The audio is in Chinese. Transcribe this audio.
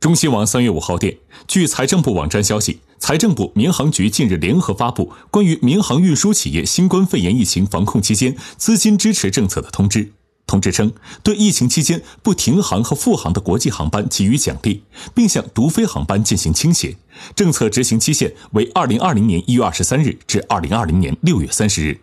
中新网三月五号电据财政部网站消息财政部民航局近日联合发布关于民航运输企业新冠肺炎疫情防控期间资金支持政策的通知。通知称对疫情期间不停航和复航的国际航班给予奖励并向独飞航班进行倾斜。政策执行期限为二零二零年一月二十三日至二零二零年六月三十日。